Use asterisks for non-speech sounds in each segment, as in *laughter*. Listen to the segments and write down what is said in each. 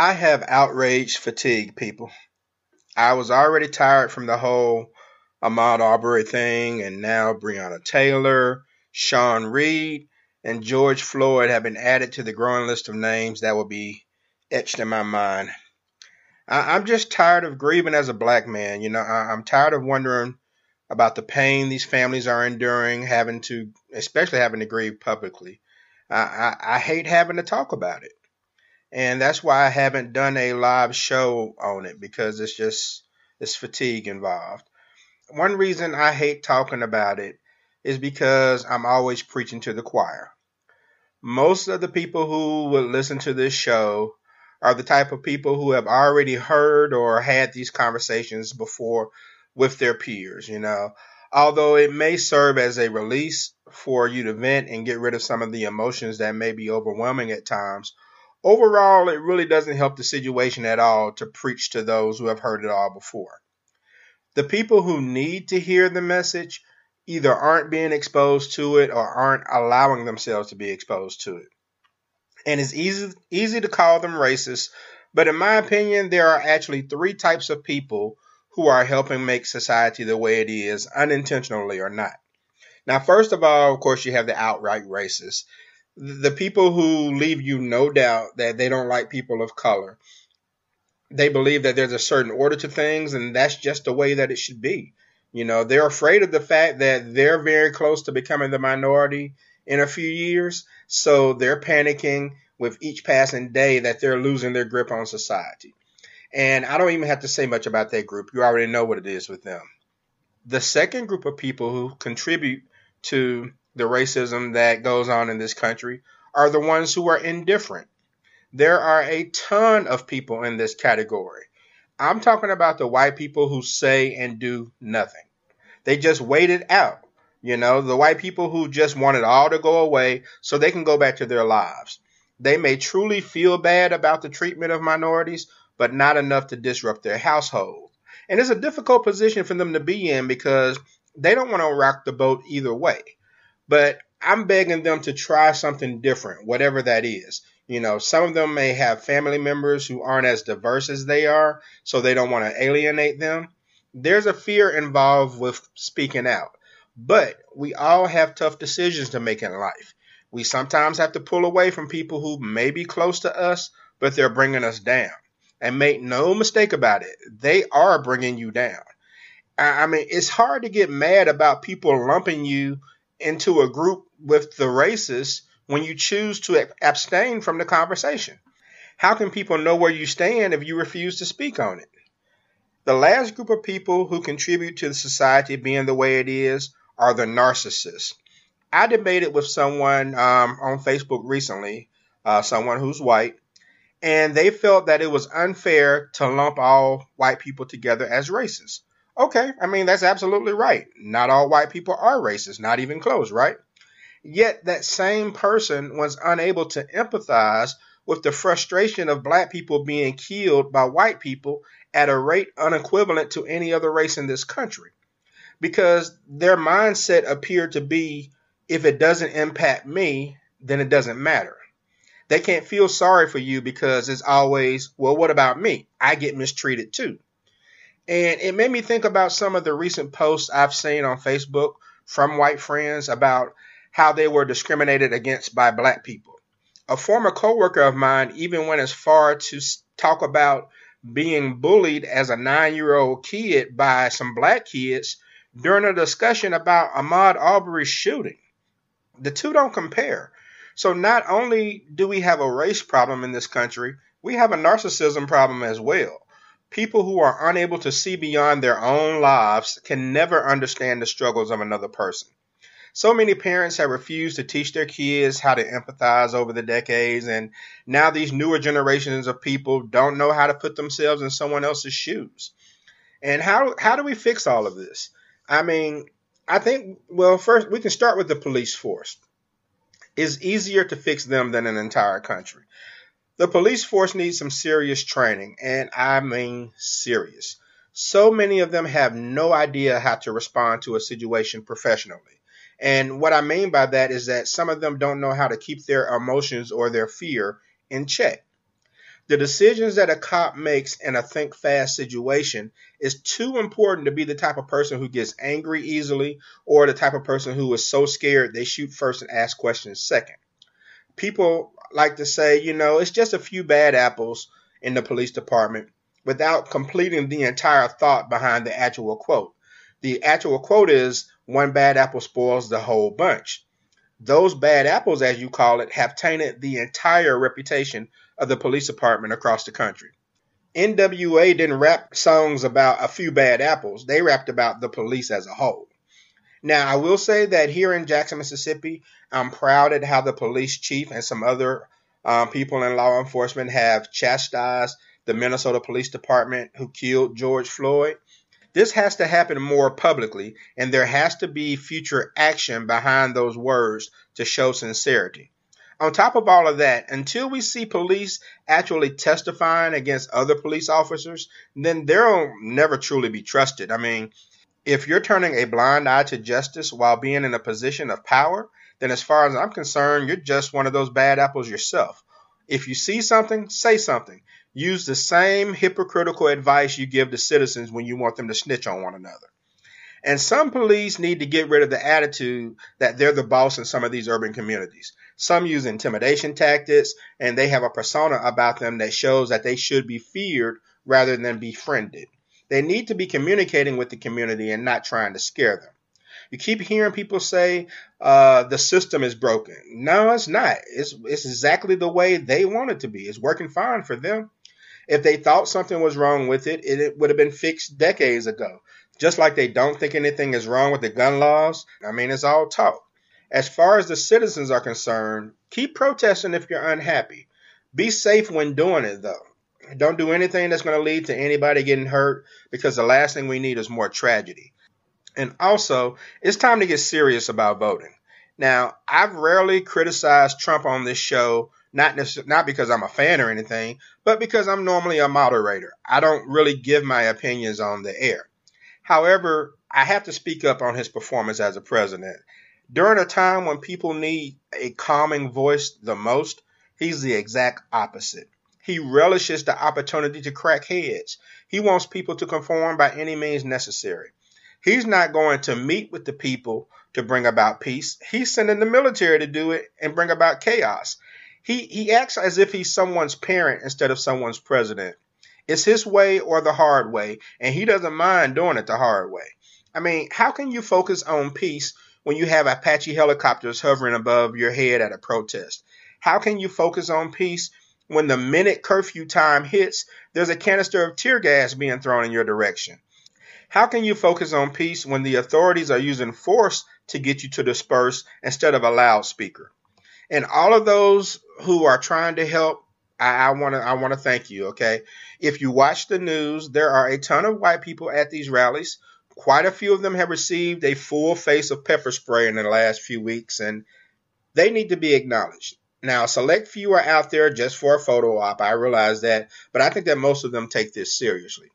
I have outrage fatigue, people. I was already tired from the whole Ahmaud Arbery thing, and now Breonna Taylor, Sean Reed, and George Floyd have been added to the growing list of names that will be etched in my mind. I, am just tired of grieving as a black man. You know, I, I'm tired of wondering about the pain these families are enduring, having to, especially having to grieve publicly. I, I, I hate having to talk about it and that's why I haven't done a live show on it because it's just it's fatigue involved. One reason I hate talking about it is because I'm always preaching to the choir. Most of the people who would listen to this show are the type of people who have already heard or had these conversations before with their peers, you know. Although it may serve as a release for you to vent and get rid of some of the emotions that may be overwhelming at times, Overall, it really doesn't help the situation at all to preach to those who have heard it all before. The people who need to hear the message either aren't being exposed to it or aren't allowing themselves to be exposed to it. And it's easy easy to call them racist, but in my opinion, there are actually three types of people who are helping make society the way it is, unintentionally or not. Now, first of all, of course, you have the outright racists the people who leave you no doubt that they don't like people of color. They believe that there's a certain order to things, and that's just the way that it should be. You know, they're afraid of the fact that they're very close to becoming the minority in a few years, so they're panicking with each passing day that they're losing their grip on society. And I don't even have to say much about that group. You already know what it is with them. The second group of people who contribute to the racism that goes on in this country are the ones who are indifferent. There are a ton of people in this category. I'm talking about the white people who say and do nothing. They just wait it out. You know, the white people who just want it all to go away so they can go back to their lives. They may truly feel bad about the treatment of minorities, but not enough to disrupt their household. And it's a difficult position for them to be in because they don't want to rock the boat either way. But I'm begging them to try something different, whatever that is. You know, some of them may have family members who aren't as diverse as they are, so they don't want to alienate them. There's a fear involved with speaking out. But we all have tough decisions to make in life. We sometimes have to pull away from people who may be close to us, but they're bringing us down. And make no mistake about it, they are bringing you down. I mean, it's hard to get mad about people lumping you into a group with the racists when you choose to abstain from the conversation? How can people know where you stand if you refuse to speak on it? The last group of people who contribute to the society being the way it is are the narcissists. I debated with someone um, on Facebook recently, uh, someone who's white, and they felt that it was unfair to lump all white people together as racist. Okay, I mean, that's absolutely right. Not all white people are racist, not even close, right? Yet that same person was unable to empathize with the frustration of black people being killed by white people at a rate unequivalent to any other race in this country. Because their mindset appeared to be if it doesn't impact me, then it doesn't matter. They can't feel sorry for you because it's always, well, what about me? I get mistreated too. And it made me think about some of the recent posts I've seen on Facebook from white friends about how they were discriminated against by black people. A former coworker of mine even went as far to talk about being bullied as a nine year old kid by some black kids during a discussion about Ahmaud Arbery's shooting. The two don't compare. So not only do we have a race problem in this country, we have a narcissism problem as well. People who are unable to see beyond their own lives can never understand the struggles of another person. So many parents have refused to teach their kids how to empathize over the decades, and now these newer generations of people don't know how to put themselves in someone else's shoes. And how how do we fix all of this? I mean, I think well, first we can start with the police force. It's easier to fix them than an entire country. The police force needs some serious training, and I mean serious. So many of them have no idea how to respond to a situation professionally. And what I mean by that is that some of them don't know how to keep their emotions or their fear in check. The decisions that a cop makes in a think fast situation is too important to be the type of person who gets angry easily or the type of person who is so scared they shoot first and ask questions second. People like to say, you know, it's just a few bad apples in the police department without completing the entire thought behind the actual quote. The actual quote is one bad apple spoils the whole bunch. Those bad apples, as you call it, have tainted the entire reputation of the police department across the country. NWA didn't rap songs about a few bad apples, they rapped about the police as a whole. Now, I will say that here in Jackson, Mississippi, I'm proud at how the police chief and some other um, people in law enforcement have chastised the Minnesota Police Department who killed George Floyd. This has to happen more publicly, and there has to be future action behind those words to show sincerity on top of all of that, until we see police actually testifying against other police officers, then they'll never truly be trusted. I mean, if you're turning a blind eye to justice while being in a position of power, then as far as I'm concerned, you're just one of those bad apples yourself. If you see something, say something. Use the same hypocritical advice you give to citizens when you want them to snitch on one another. And some police need to get rid of the attitude that they're the boss in some of these urban communities. Some use intimidation tactics, and they have a persona about them that shows that they should be feared rather than befriended. They need to be communicating with the community and not trying to scare them. You keep hearing people say uh, the system is broken. No, it's not. It's, it's exactly the way they want it to be. It's working fine for them. If they thought something was wrong with it, it, it would have been fixed decades ago. Just like they don't think anything is wrong with the gun laws. I mean, it's all talk. As far as the citizens are concerned, keep protesting if you're unhappy. Be safe when doing it, though. Don't do anything that's going to lead to anybody getting hurt because the last thing we need is more tragedy. And also, it's time to get serious about voting. Now, I've rarely criticized Trump on this show, not not because I'm a fan or anything, but because I'm normally a moderator. I don't really give my opinions on the air. However, I have to speak up on his performance as a president. During a time when people need a calming voice the most, he's the exact opposite. He relishes the opportunity to crack heads. He wants people to conform by any means necessary. He's not going to meet with the people to bring about peace. He's sending the military to do it and bring about chaos. He, he acts as if he's someone's parent instead of someone's president. It's his way or the hard way, and he doesn't mind doing it the hard way. I mean, how can you focus on peace when you have Apache helicopters hovering above your head at a protest? How can you focus on peace when the minute curfew time hits, there's a canister of tear gas being thrown in your direction? How can you focus on peace when the authorities are using force to get you to disperse instead of a loudspeaker? And all of those who are trying to help, I want to I want to thank you. Okay, if you watch the news, there are a ton of white people at these rallies Quite a few of them have received a full face of pepper spray in the last few weeks, and they need to be acknowledged. Now, select few are out there just for a photo op. I realize that, but I think that most of them take this seriously.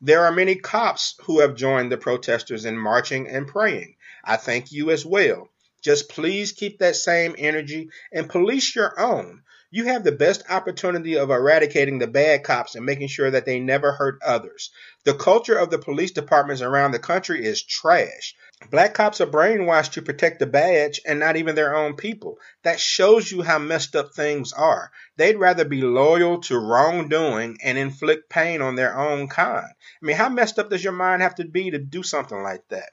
There are many cops who have joined the protesters in marching and praying. I thank you as well. Just please keep that same energy and police your own you have the best opportunity of eradicating the bad cops and making sure that they never hurt others. The culture of the police departments around the country is trash. Black cops are brainwashed to protect the badge and not even their own people. That shows you how messed up things are. They'd rather be loyal to wrongdoing and inflict pain on their own kind. I mean, how messed up does your mind have to be to do something like that?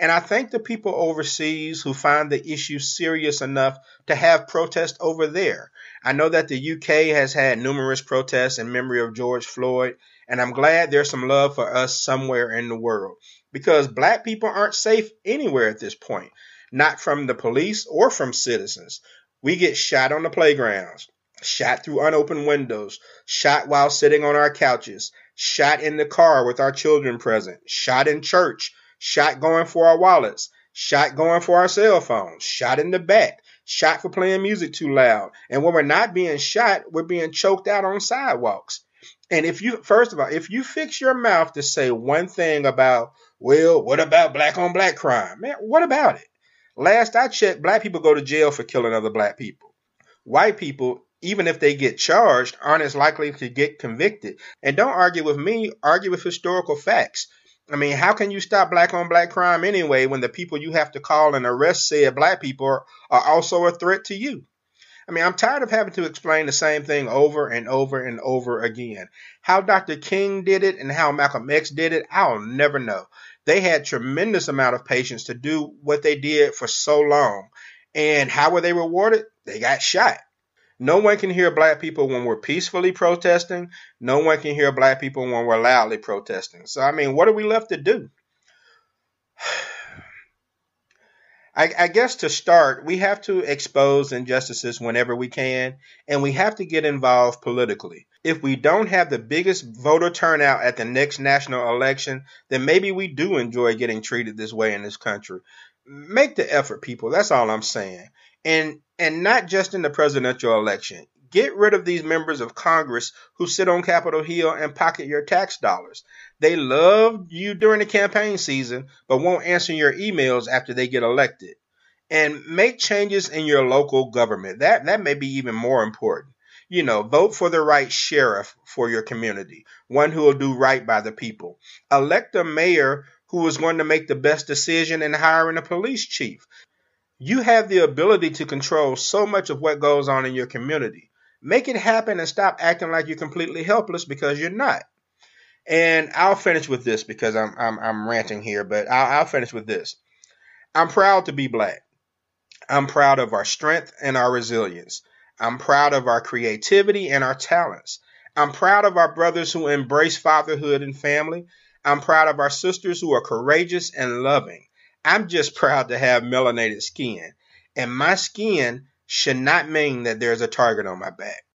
And I thank the people overseas who find the issue serious enough to have protest over there. I know that the UK has had numerous protests in memory of George Floyd, and I'm glad there's some love for us somewhere in the world because black people aren't safe anywhere at this point, not from the police or from citizens. We get shot on the playgrounds, shot through unopened windows, shot while sitting on our couches, shot in the car with our children present, shot in church, shot going for our wallets, shot going for our cell phones, shot in the back, shot for playing music too loud. And when we're not being shot, we're being choked out on sidewalks. And if you, first of all, if you fix your mouth to say one thing about, well, what about black on black crime? Man, what about it? Last I checked, black people go to jail for killing other black people. White people, even if they get charged, aren't as likely to get convicted. And don't argue with me, argue with historical facts. I mean, how can you stop black on black crime anyway when the people you have to call and arrest said black people are, are also a threat to you? I mean, I'm tired of having to explain the same thing over and over and over again. How Dr. King did it and how Malcolm X did it, I'll never know. They had tremendous amount of patience to do what they did for so long. And how were they rewarded? They got shot. No one can hear black people when we're peacefully protesting. No one can hear black people when we're loudly protesting. So, I mean, what are we left to do? *sighs* I, I, guess to start, we have to expose injustices whenever we can, and we have to get involved politically. If we don't have the biggest voter turnout at the next national election, then maybe we do enjoy getting treated this way in this country. Make the effort, people. That's all I'm saying. And and not just in the presidential election. Get rid of these members of Congress who sit on Capitol Hill and pocket your tax dollars. They love you during the campaign season, but won't answer your emails after they get elected. And make changes in your local government. That that may be even more important. You know, vote for the right sheriff for your community, one who will do right by the people. Elect a mayor who is going to make the best decision in hiring a police chief. You have the ability to control so much of what goes on in your community. Make it happen and stop acting like you're completely helpless because you're not. And I'll finish with this because I'm I'm, I'm ranting here, but I'll, I'll finish with this. I'm proud to be black. I'm proud of our strength and our resilience. I'm proud of our creativity and our talents. I'm proud of our brothers who embrace fatherhood and family. I'm proud of our sisters who are courageous and loving. I'm just proud to have melanated skin. And my skin should not mean that there's a target on my back.